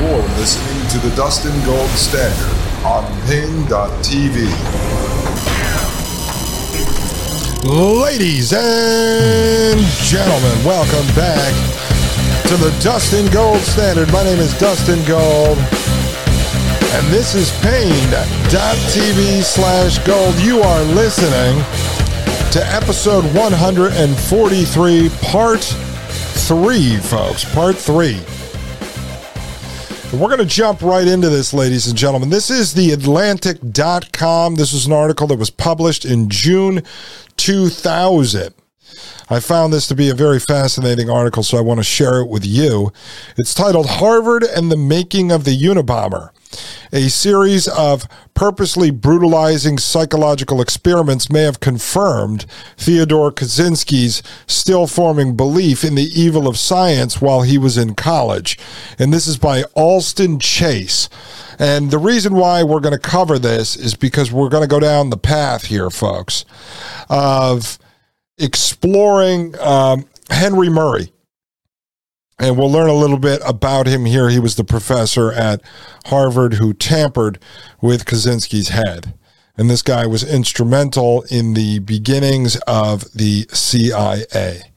You're listening to the Dustin Gold Standard on Paine.tv. Ladies and gentlemen, welcome back to the Dustin Gold Standard. My name is Dustin Gold, and this is Paine.tv slash gold. You are listening to episode 143, part three, folks. Part three. We're going to jump right into this, ladies and gentlemen. This is the Atlantic.com. This is an article that was published in June 2000. I found this to be a very fascinating article, so I want to share it with you. It's titled Harvard and the Making of the Unabomber. A series of purposely brutalizing psychological experiments may have confirmed Theodore Kaczynski's still forming belief in the evil of science while he was in college. And this is by Alston Chase. And the reason why we're going to cover this is because we're going to go down the path here, folks, of exploring um, Henry Murray. And we'll learn a little bit about him here. He was the professor at Harvard who tampered with Kaczynski's head. And this guy was instrumental in the beginnings of the CIA.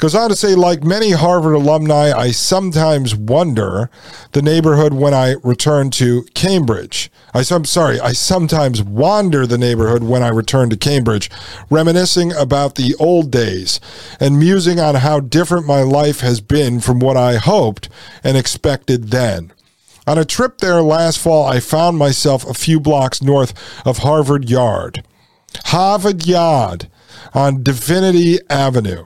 Goes on to say, like many Harvard alumni, I sometimes wonder the neighborhood when I return to Cambridge. I, am sorry, I sometimes wander the neighborhood when I return to Cambridge, reminiscing about the old days and musing on how different my life has been from what I hoped and expected then. On a trip there last fall, I found myself a few blocks north of Harvard Yard. Harvard Yard on Divinity Avenue.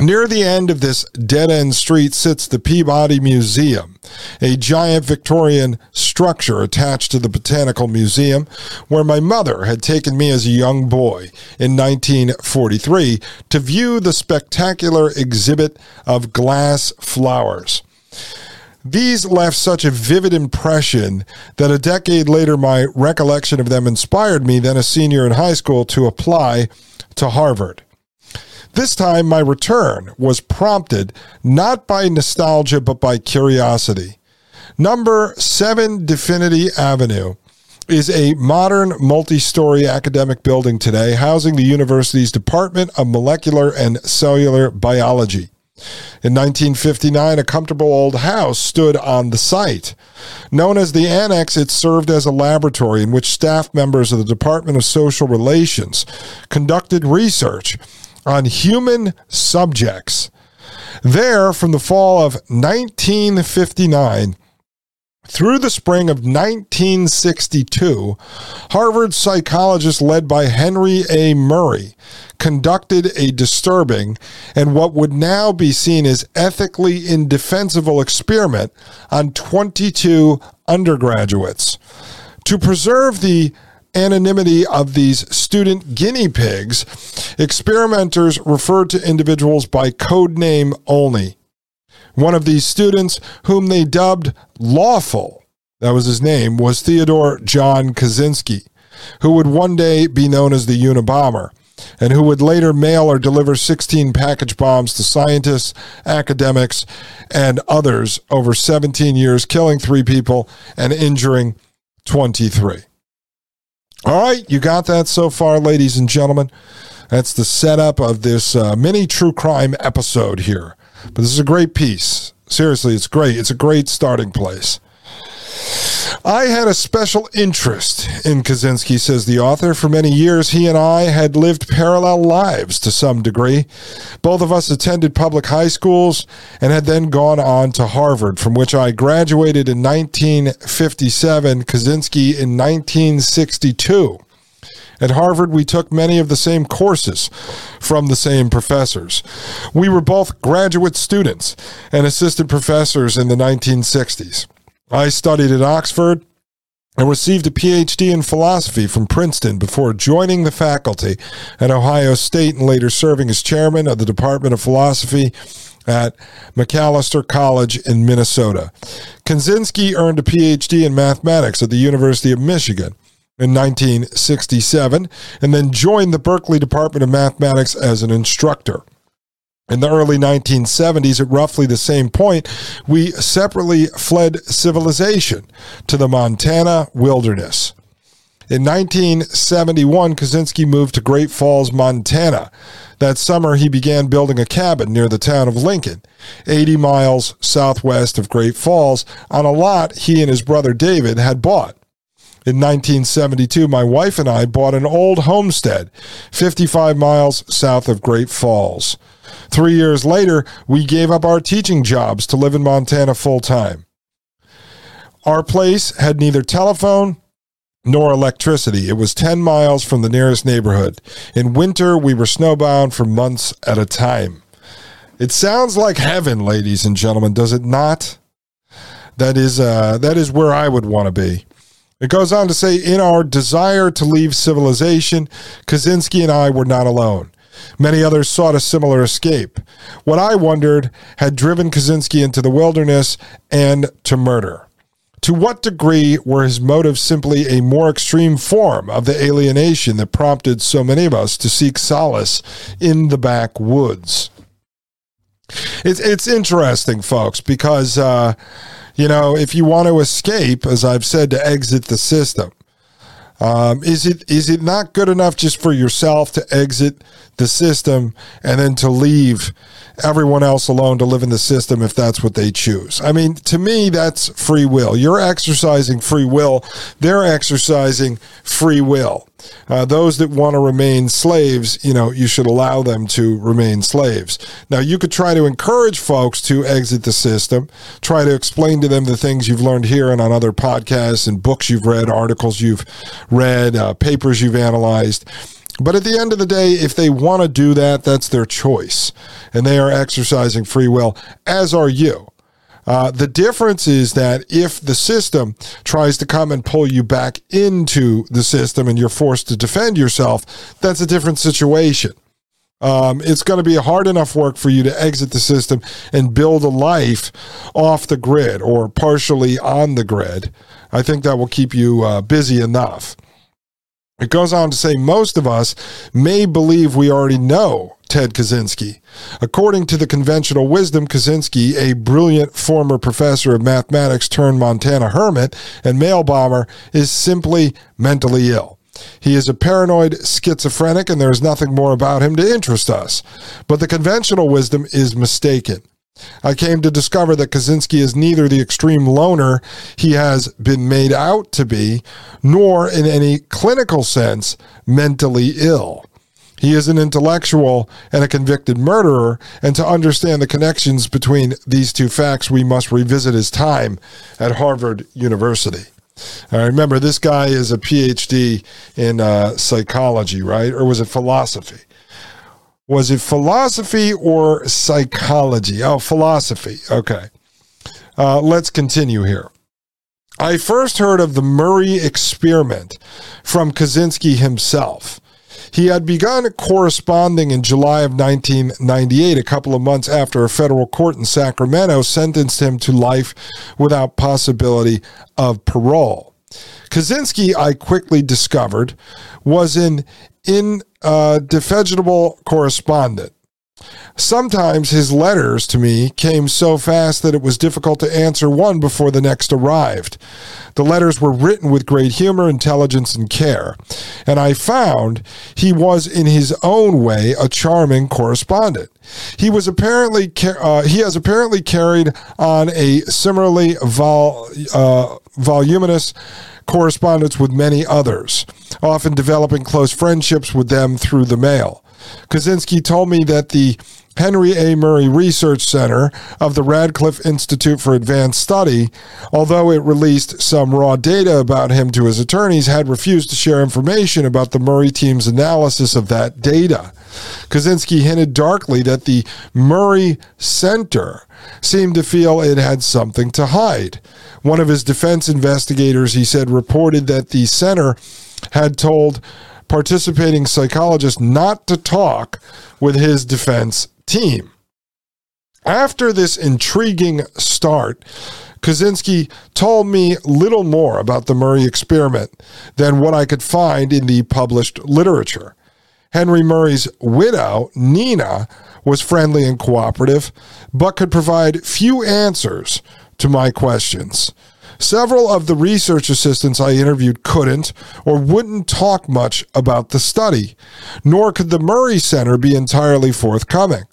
Near the end of this dead end street sits the Peabody Museum, a giant Victorian structure attached to the Botanical Museum, where my mother had taken me as a young boy in 1943 to view the spectacular exhibit of glass flowers. These left such a vivid impression that a decade later, my recollection of them inspired me, then a senior in high school, to apply to Harvard. This time, my return was prompted not by nostalgia, but by curiosity. Number 7 Divinity Avenue is a modern multi story academic building today, housing the university's Department of Molecular and Cellular Biology. In 1959, a comfortable old house stood on the site. Known as the Annex, it served as a laboratory in which staff members of the Department of Social Relations conducted research on human subjects. There, from the fall of 1959 through the spring of 1962, Harvard psychologists led by Henry A. Murray conducted a disturbing and what would now be seen as ethically indefensible experiment on 22 undergraduates. To preserve the anonymity of these student guinea pigs, experimenters referred to individuals by code name only. One of these students, whom they dubbed Lawful, that was his name, was Theodore John Kaczynski, who would one day be known as the Unabomber and who would later mail or deliver 16 package bombs to scientists, academics, and others over 17 years, killing three people and injuring 23. All right, you got that so far, ladies and gentlemen. That's the setup of this uh, mini true crime episode here. But this is a great piece. Seriously, it's great. It's a great starting place. I had a special interest in Kaczynski, says the author. For many years, he and I had lived parallel lives to some degree. Both of us attended public high schools and had then gone on to Harvard, from which I graduated in 1957, Kaczynski in 1962. At Harvard, we took many of the same courses from the same professors. We were both graduate students and assistant professors in the 1960s. I studied at Oxford and received a PhD in philosophy from Princeton before joining the faculty at Ohio State and later serving as chairman of the Department of Philosophy at Macalester College in Minnesota. Kaczynski earned a PhD in mathematics at the University of Michigan in 1967 and then joined the Berkeley Department of Mathematics as an instructor. In the early 1970s, at roughly the same point, we separately fled civilization to the Montana wilderness. In 1971, Kaczynski moved to Great Falls, Montana. That summer, he began building a cabin near the town of Lincoln, 80 miles southwest of Great Falls, on a lot he and his brother David had bought. In 1972, my wife and I bought an old homestead 55 miles south of Great Falls. Three years later, we gave up our teaching jobs to live in Montana full time. Our place had neither telephone nor electricity. It was 10 miles from the nearest neighborhood. In winter, we were snowbound for months at a time. It sounds like heaven, ladies and gentlemen, does it not? That is, uh, that is where I would want to be. It goes on to say, in our desire to leave civilization, Kaczynski and I were not alone. Many others sought a similar escape. What I wondered had driven Kaczynski into the wilderness and to murder. To what degree were his motives simply a more extreme form of the alienation that prompted so many of us to seek solace in the backwoods? It's, it's interesting, folks, because, uh, you know, if you want to escape, as I've said, to exit the system, um, is it is it not good enough just for yourself to exit the system and then to leave everyone else alone to live in the system if that's what they choose? I mean, to me, that's free will. You're exercising free will. They're exercising free will. Uh, those that want to remain slaves, you know, you should allow them to remain slaves. Now, you could try to encourage folks to exit the system, try to explain to them the things you've learned here and on other podcasts and books you've read, articles you've read, uh, papers you've analyzed. But at the end of the day, if they want to do that, that's their choice. And they are exercising free will, as are you. Uh, the difference is that if the system tries to come and pull you back into the system and you're forced to defend yourself, that's a different situation. Um, it's going to be hard enough work for you to exit the system and build a life off the grid or partially on the grid. I think that will keep you uh, busy enough. It goes on to say most of us may believe we already know Ted Kaczynski. According to the conventional wisdom, Kaczynski, a brilliant former professor of mathematics turned Montana hermit and mail bomber, is simply mentally ill. He is a paranoid schizophrenic, and there is nothing more about him to interest us. But the conventional wisdom is mistaken. I came to discover that Kaczynski is neither the extreme loner he has been made out to be, nor in any clinical sense mentally ill. He is an intellectual and a convicted murderer, and to understand the connections between these two facts, we must revisit his time at Harvard University. I remember this guy is a PhD in uh, psychology, right? Or was it philosophy? Was it philosophy or psychology? Oh, philosophy. Okay. Uh, let's continue here. I first heard of the Murray experiment from Kaczynski himself. He had begun corresponding in July of 1998, a couple of months after a federal court in Sacramento sentenced him to life without possibility of parole. Kaczynski, I quickly discovered, was an indefatigable correspondent. Sometimes his letters to me came so fast that it was difficult to answer one before the next arrived. The letters were written with great humor, intelligence, and care, and I found he was in his own way a charming correspondent. He was apparently uh, he has apparently carried on a similarly vol, uh, voluminous correspondence with many others, often developing close friendships with them through the mail. Kaczynski told me that the Henry A. Murray Research Center of the Radcliffe Institute for Advanced Study, although it released some raw data about him to his attorneys, had refused to share information about the Murray team's analysis of that data. Kaczynski hinted darkly that the Murray Center seemed to feel it had something to hide. One of his defense investigators, he said, reported that the center had told participating psychologists not to talk with his defense team. After this intriguing start, Kaczynski told me little more about the Murray experiment than what I could find in the published literature. Henry Murray's widow, Nina, was friendly and cooperative, but could provide few answers to my questions. Several of the research assistants I interviewed couldn't or wouldn't talk much about the study, nor could the Murray Center be entirely forthcoming.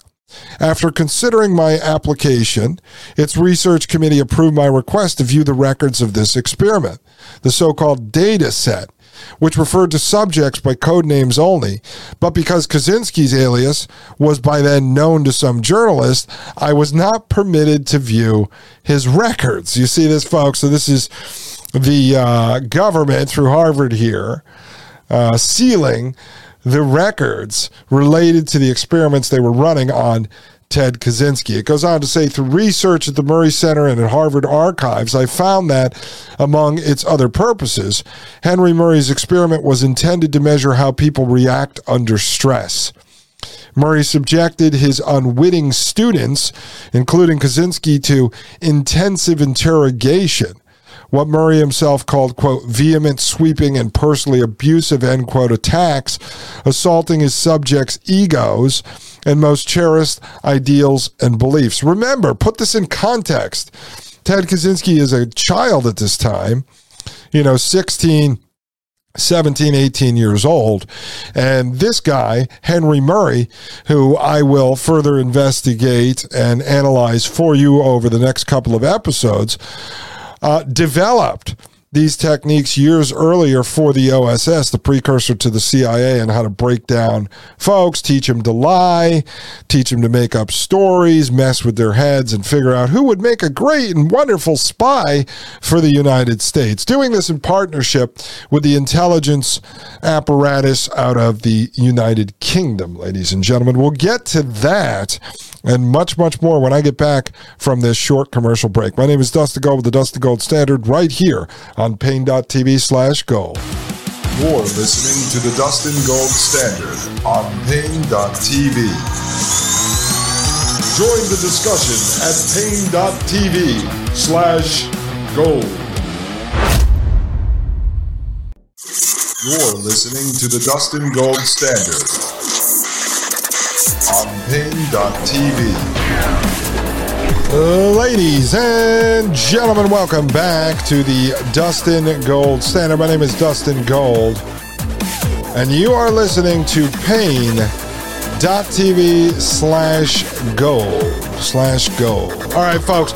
After considering my application, its research committee approved my request to view the records of this experiment, the so called data set, which referred to subjects by code names only. But because Kaczynski's alias was by then known to some journalists, I was not permitted to view his records. You see this, folks? So this is the uh, government through Harvard here uh, sealing the records related to the experiments they were running on Ted Kaczynski. It goes on to say through research at the Murray Center and at Harvard Archives, I found that, among its other purposes, Henry Murray's experiment was intended to measure how people react under stress. Murray subjected his unwitting students, including Kaczynski, to intensive interrogation what Murray himself called, quote, vehement, sweeping, and personally abusive, end quote, attacks, assaulting his subjects' egos and most cherished ideals and beliefs. Remember, put this in context. Ted Kaczynski is a child at this time, you know, 16, 17, 18 years old. And this guy, Henry Murray, who I will further investigate and analyze for you over the next couple of episodes, uh, developed these techniques years earlier for the OSS, the precursor to the CIA, and how to break down folks, teach them to lie, teach them to make up stories, mess with their heads, and figure out who would make a great and wonderful spy for the United States. Doing this in partnership with the intelligence apparatus out of the United Kingdom, ladies and gentlemen. We'll get to that and much, much more when I get back from this short commercial break. My name is Dustin Gold with the Dustin Gold Standard right here on Paine.tv slash gold. You're listening to the Dustin Gold Standard on Paine.tv. Join the discussion at Paine.tv slash gold. You're listening to the Dustin Gold Standard on Paine.tv. Ladies and gentlemen, welcome back to the Dustin Gold Standard. My name is Dustin Gold, and you are listening to Paine.tv slash gold slash gold. All right, folks,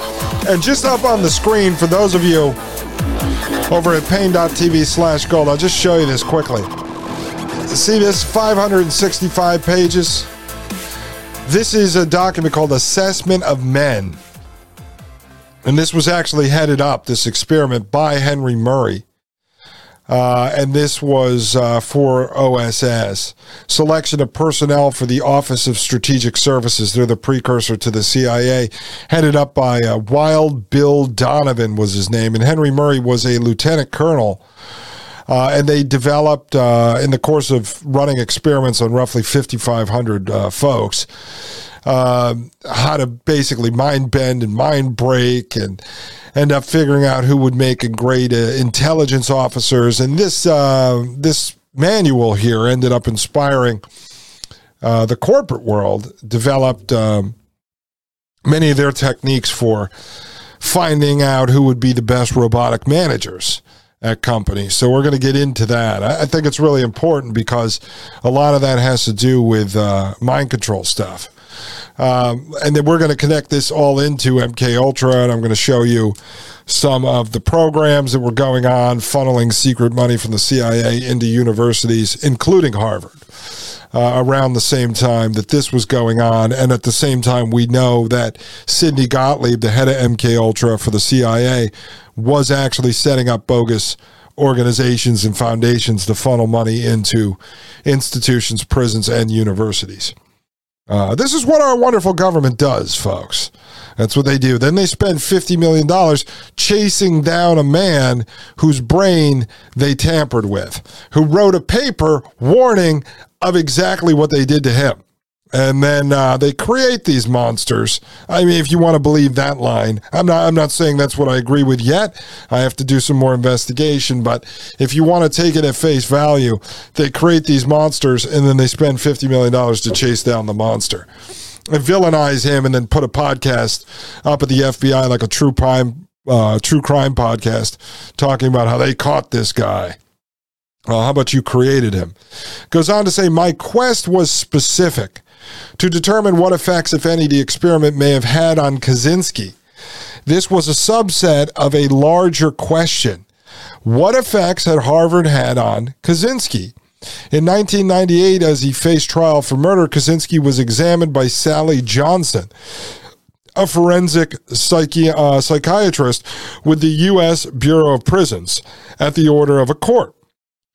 and just up on the screen for those of you over at Paine.tv slash gold, I'll just show you this quickly. See this 565 pages? This is a document called Assessment of Men. And this was actually headed up, this experiment, by Henry Murray. Uh, and this was uh, for OSS. Selection of personnel for the Office of Strategic Services. They're the precursor to the CIA. Headed up by uh, Wild Bill Donovan was his name. And Henry Murray was a lieutenant colonel uh, and they developed, uh, in the course of running experiments on roughly 5,500 uh, folks, uh, how to basically mind bend and mind break and end up figuring out who would make a great uh, intelligence officers. And this, uh, this manual here ended up inspiring the corporate world, developed um, many of their techniques for finding out who would be the best robotic managers at companies. So we're going to get into that. I, think it's really important because a lot of that has to do with uh, mind control stuff. Um, and then we're going to connect this all into MK Ultra, and I'm going to show you some of the programs that were going on, funneling secret money from the CIA into universities, including Harvard. Uh, around the same time that this was going on, and at the same time, we know that Sidney Gottlieb, the head of MK Ultra for the CIA, was actually setting up bogus organizations and foundations to funnel money into institutions, prisons, and universities. Uh, this is what our wonderful government does, folks. That's what they do. Then they spend $50 million chasing down a man whose brain they tampered with, who wrote a paper warning of exactly what they did to him. And then uh, they create these monsters. I mean, if you want to believe that line, I'm not. I'm not saying that's what I agree with yet. I have to do some more investigation. But if you want to take it at face value, they create these monsters, and then they spend fifty million dollars to chase down the monster and villainize him, and then put a podcast up at the FBI like a true crime, uh, true crime podcast, talking about how they caught this guy. Uh, how about you created him? Goes on to say, my quest was specific to determine what effects, if any, the experiment may have had on Kaczynski. This was a subset of a larger question. What effects had Harvard had on Kaczynski? In 1998, as he faced trial for murder, Kaczynski was examined by Sally Johnson, a forensic uh, psychiatrist with the U.S. Bureau of Prisons, at the order of a court.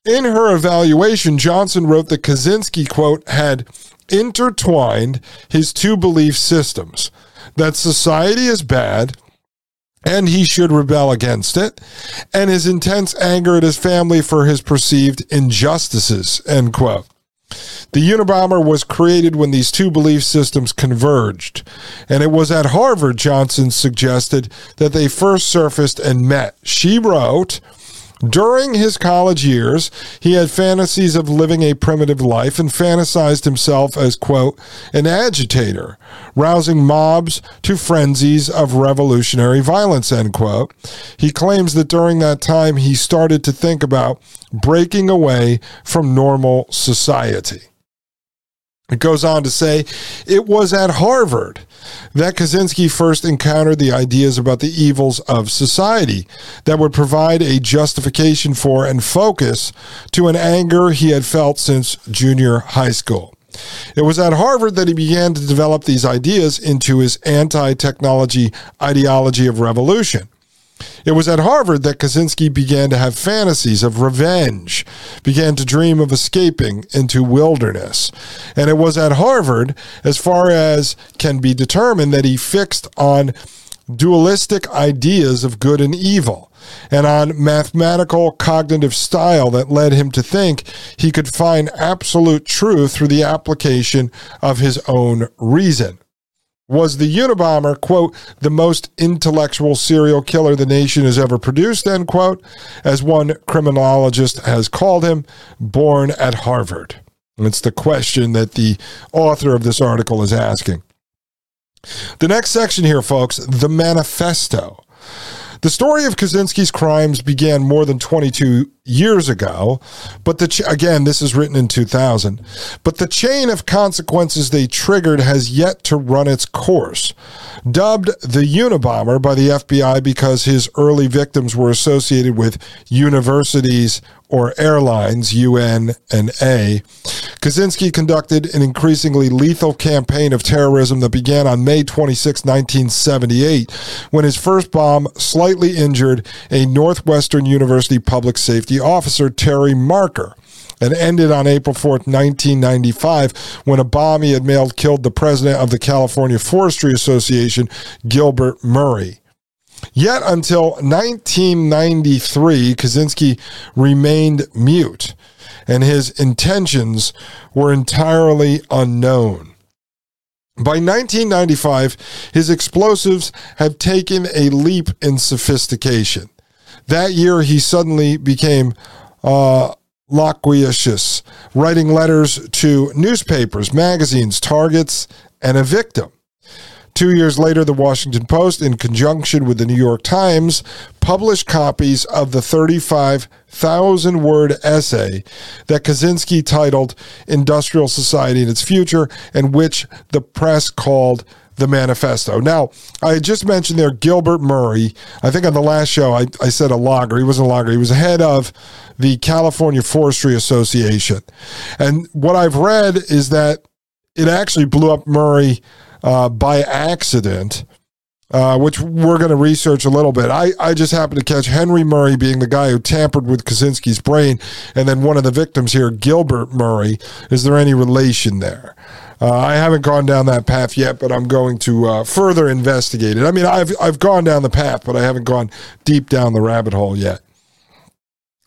In her evaluation, Johnson wrote that Kaczynski, quote, had intertwined his two belief systems that society is bad and he should rebel against it, and his intense anger at his family for his perceived injustices, end quote. The Unabomber was created when these two belief systems converged, and it was at Harvard, Johnson suggested, that they first surfaced and met. She wrote, during his college years, he had fantasies of living a primitive life and fantasized himself as, quote, an agitator, rousing mobs to frenzies of revolutionary violence, end quote. He claims that during that time he started to think about breaking away from normal society. It goes on to say it was at Harvard that Kaczynski first encountered the ideas about the evils of society that would provide a justification for and focus to an anger he had felt since junior high school. It was at Harvard that he began to develop these ideas into his anti technology ideology of revolution. It was at Harvard that Kaczynski began to have fantasies of revenge, began to dream of escaping into wilderness. And it was at Harvard, as far as can be determined, that he fixed on dualistic ideas of good and evil and on mathematical cognitive style that led him to think he could find absolute truth through the application of his own reason was the Unabomber, quote, the most intellectual serial killer the nation has ever produced, end quote, as one criminologist has called him, born at Harvard. It's the question that the author of this article is asking. The next section here, folks, the manifesto. The story of Kaczynski's crimes began more than 22 years ago, but the ch- again, this is written in 2000. But the chain of consequences they triggered has yet to run its course. Dubbed the Unabomber by the FBI because his early victims were associated with universities or airlines, UN and A, Kaczynski conducted an increasingly lethal campaign of terrorism that began on May 26, 1978, when his first bomb slightly injured a Northwestern University public safety officer, Terry Marker and ended on April 4th, 1995, when a bomb he had mailed killed the president of the California Forestry Association, Gilbert Murray. Yet until 1993, Kaczynski remained mute, and his intentions were entirely unknown. By 1995, his explosives had taken a leap in sophistication. That year, he suddenly became uh, loquacious, writing letters to newspapers, magazines, targets, and a victim. Two years later, the Washington Post, in conjunction with the New York Times, published copies of the 35,000 word essay that Kaczynski titled Industrial Society and Its Future, and which the press called the manifesto. Now, I just mentioned there Gilbert Murray. I think on the last show I, I said a logger. He wasn't a logger. He was head of the California Forestry Association. And what I've read is that it actually blew up Murray uh, by accident. Uh, which we're going to research a little bit. I, I just happened to catch Henry Murray being the guy who tampered with Kaczynski's brain, and then one of the victims here, Gilbert Murray. Is there any relation there? Uh, I haven't gone down that path yet, but I'm going to uh, further investigate it. I mean, I've I've gone down the path, but I haven't gone deep down the rabbit hole yet.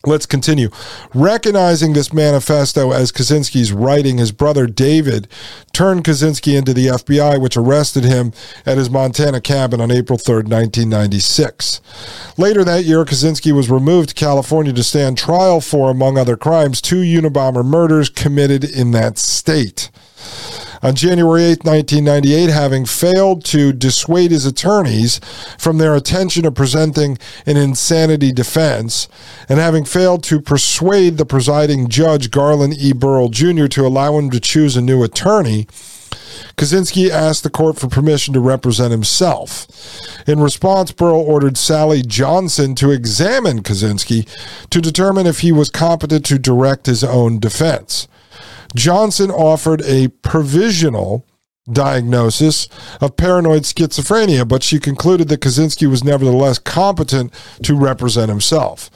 Let's continue. Recognizing this manifesto as Kaczynski's writing, his brother David turned Kaczynski into the FBI, which arrested him at his Montana cabin on April 3, 1996. Later that year, Kaczynski was removed to California to stand trial for, among other crimes, two Unabomber murders committed in that state. On January 8, 1998, having failed to dissuade his attorneys from their intention of presenting an insanity defense, and having failed to persuade the presiding judge, Garland E. Burrell Jr., to allow him to choose a new attorney, Kaczynski asked the court for permission to represent himself. In response, Burrell ordered Sally Johnson to examine Kaczynski to determine if he was competent to direct his own defense. Johnson offered a provisional diagnosis of paranoid schizophrenia, but she concluded that Kaczynski was nevertheless competent to represent himself.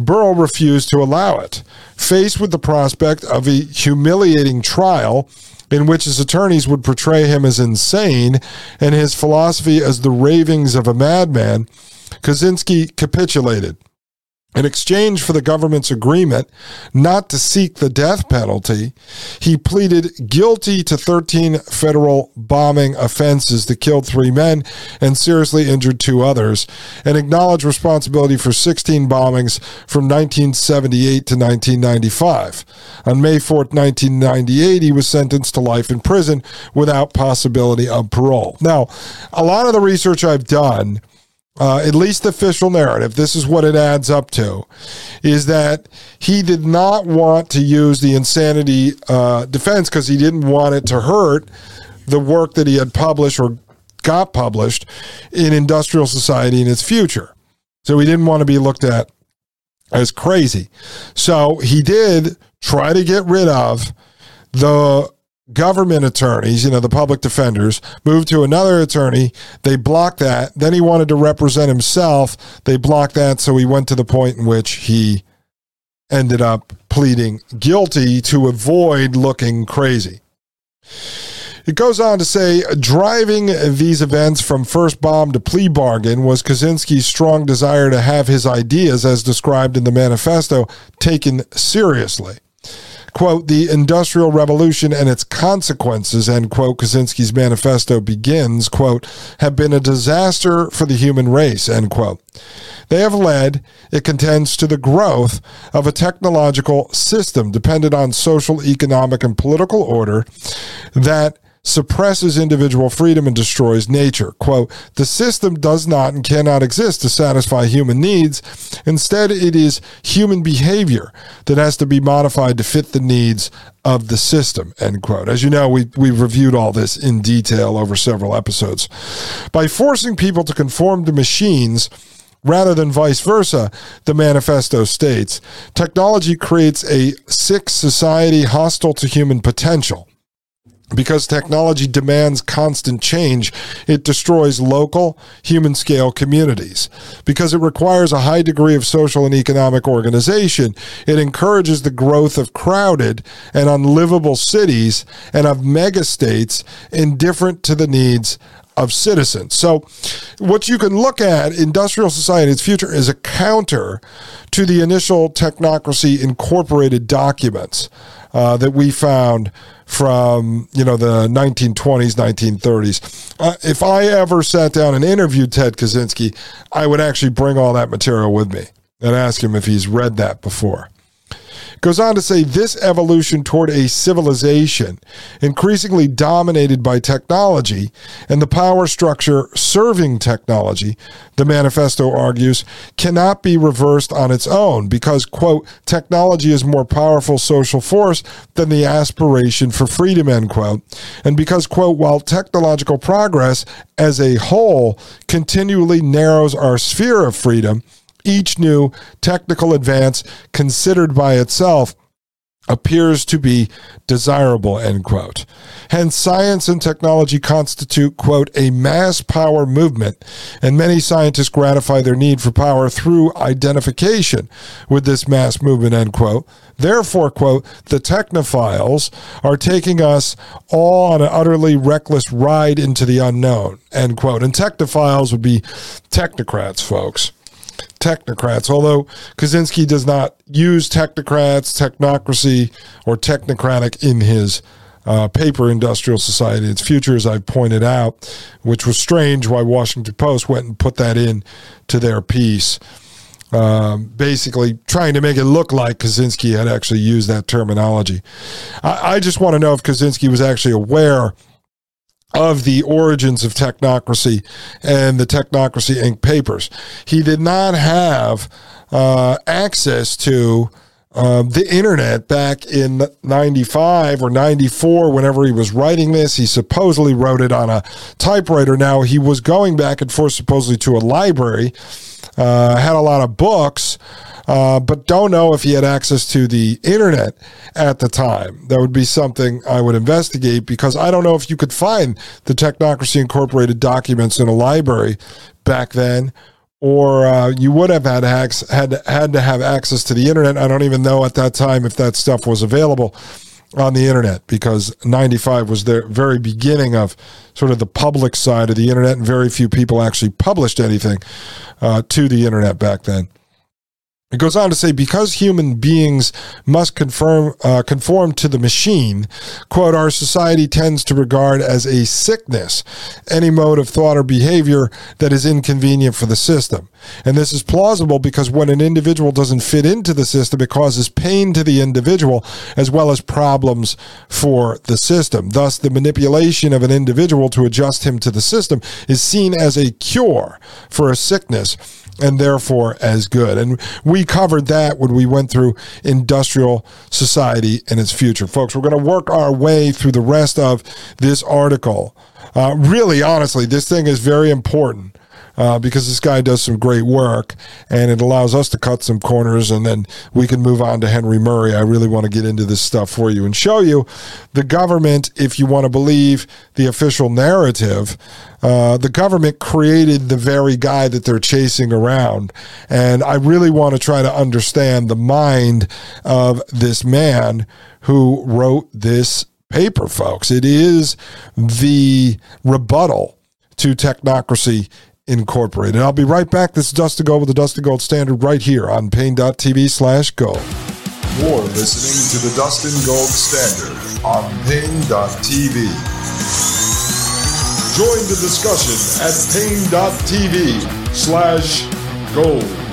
Burrell refused to allow it. Faced with the prospect of a humiliating trial in which his attorneys would portray him as insane and his philosophy as the ravings of a madman, Kaczynski capitulated. In exchange for the government's agreement not to seek the death penalty, he pleaded guilty to 13 federal bombing offenses that killed three men and seriously injured two others, and acknowledged responsibility for 16 bombings from 1978 to 1995. On May 4, 1998, he was sentenced to life in prison without possibility of parole. Now, a lot of the research I've done uh, at least the official narrative, this is what it adds up to, is that he did not want to use the insanity uh, defense because he didn't want it to hurt the work that he had published or got published in Industrial Society in its future. So he didn't want to be looked at as crazy. So he did try to get rid of the government attorneys, you know, the public defenders, moved to another attorney. They blocked that. Then he wanted to represent himself. They blocked that. So he went to the point in which he ended up pleading guilty to avoid looking crazy. It goes on to say driving these events from first bomb to plea bargain was Kaczynski's strong desire to have his ideas, as described in the manifesto, taken seriously quote, the Industrial Revolution and its consequences, end quote, Kaczynski's manifesto begins, quote, have been a disaster for the human race, end quote. They have led, it contends, to the growth of a technological system dependent on social, economic, and political order that suppresses individual freedom and destroys nature. Quote, the system does not and cannot exist to satisfy human needs. Instead, it is human behavior that has to be modified to fit the needs of the system, end quote. As you know, we, we've reviewed all this in detail over several episodes. By forcing people to conform to machines, rather than vice versa, the manifesto states. Technology creates a sick society hostile to human potential. Because technology demands constant change, it destroys local, human scale communities. Because it requires a high degree of social and economic organization, it encourages the growth of crowded and unlivable cities and of megastates indifferent to the needs of citizens. So, what you can look at, industrial society, its future, is a counter to the initial technocracy incorporated documents uh, that we found from you know the 1920s 1930s uh, if i ever sat down and interviewed ted kaczynski i would actually bring all that material with me and ask him if he's read that before Goes on to say this evolution toward a civilization increasingly dominated by technology and the power structure serving technology, the manifesto argues, cannot be reversed on its own because, quote, technology is more powerful social force than the aspiration for freedom, end quote. And because, quote, while technological progress as a whole continually narrows our sphere of freedom, each new technical advance considered by itself appears to be desirable, end quote. Hence, science and technology constitute, quote, a mass power movement, and many scientists gratify their need for power through identification with this mass movement, end quote. Therefore, quote, the technophiles are taking us all on an utterly reckless ride into the unknown, end quote. And technophiles would be technocrats, folks technocrats, although Kaczynski does not use technocrats, technocracy, or technocratic in his uh, paper, Industrial Society, its future, as I've pointed out, which was strange why Washington Post went and put that in to their piece. Um, basically trying to make it look like Kaczynski had actually used that terminology. I, I just want to know if Kaczynski was actually aware of the origins of technocracy and the Technocracy Inc. papers. He did not have uh, access to um, the internet back in 95 or 94 whenever he was writing this he supposedly wrote it on a typewriter now he was going back and forth supposedly to a library uh, had a lot of books uh, but don't know if he had access to the internet at the time. That would be something I would investigate because I don't know if you could find the Technocracy Incorporated documents in a library back then. Or uh, you would have had had had to have access to the internet. I don't even know at that time if that stuff was available on the internet because 95 was the very beginning of sort of the public side of the internet and very few people actually published anything uh, to the internet back then it goes on to say, because human beings must conform, uh, conform to the machine, quote, our society tends to regard as a sickness any mode of thought or behavior that is inconvenient for the system. And this is plausible because when an individual doesn't fit into the system, it causes pain to the individual as well as problems for the system. Thus, the manipulation of an individual to adjust him to the system is seen as a cure for a sickness and therefore as good. And we covered that when we went through industrial society and its future. Folks, we're going to work our way through the rest of this article. Uh, really, honestly, this thing is very important uh, because this guy does some great work and it allows us to cut some corners and then we can move on to Henry Murray. I really want to get into this stuff for you and show you the government, if you want to believe the official narrative, uh, the government created the very guy that they're chasing around. And I really want to try to understand the mind of this man who wrote this paper, folks. It is the rebuttal to technocracy Incorporated. I'll be right back. This is Dustin Gold with the Dustin Gold Standard right here on Paine.tv slash gold. You're listening to the Dustin Gold Standard on Paine.tv. Join the discussion at Paine.tv slash gold.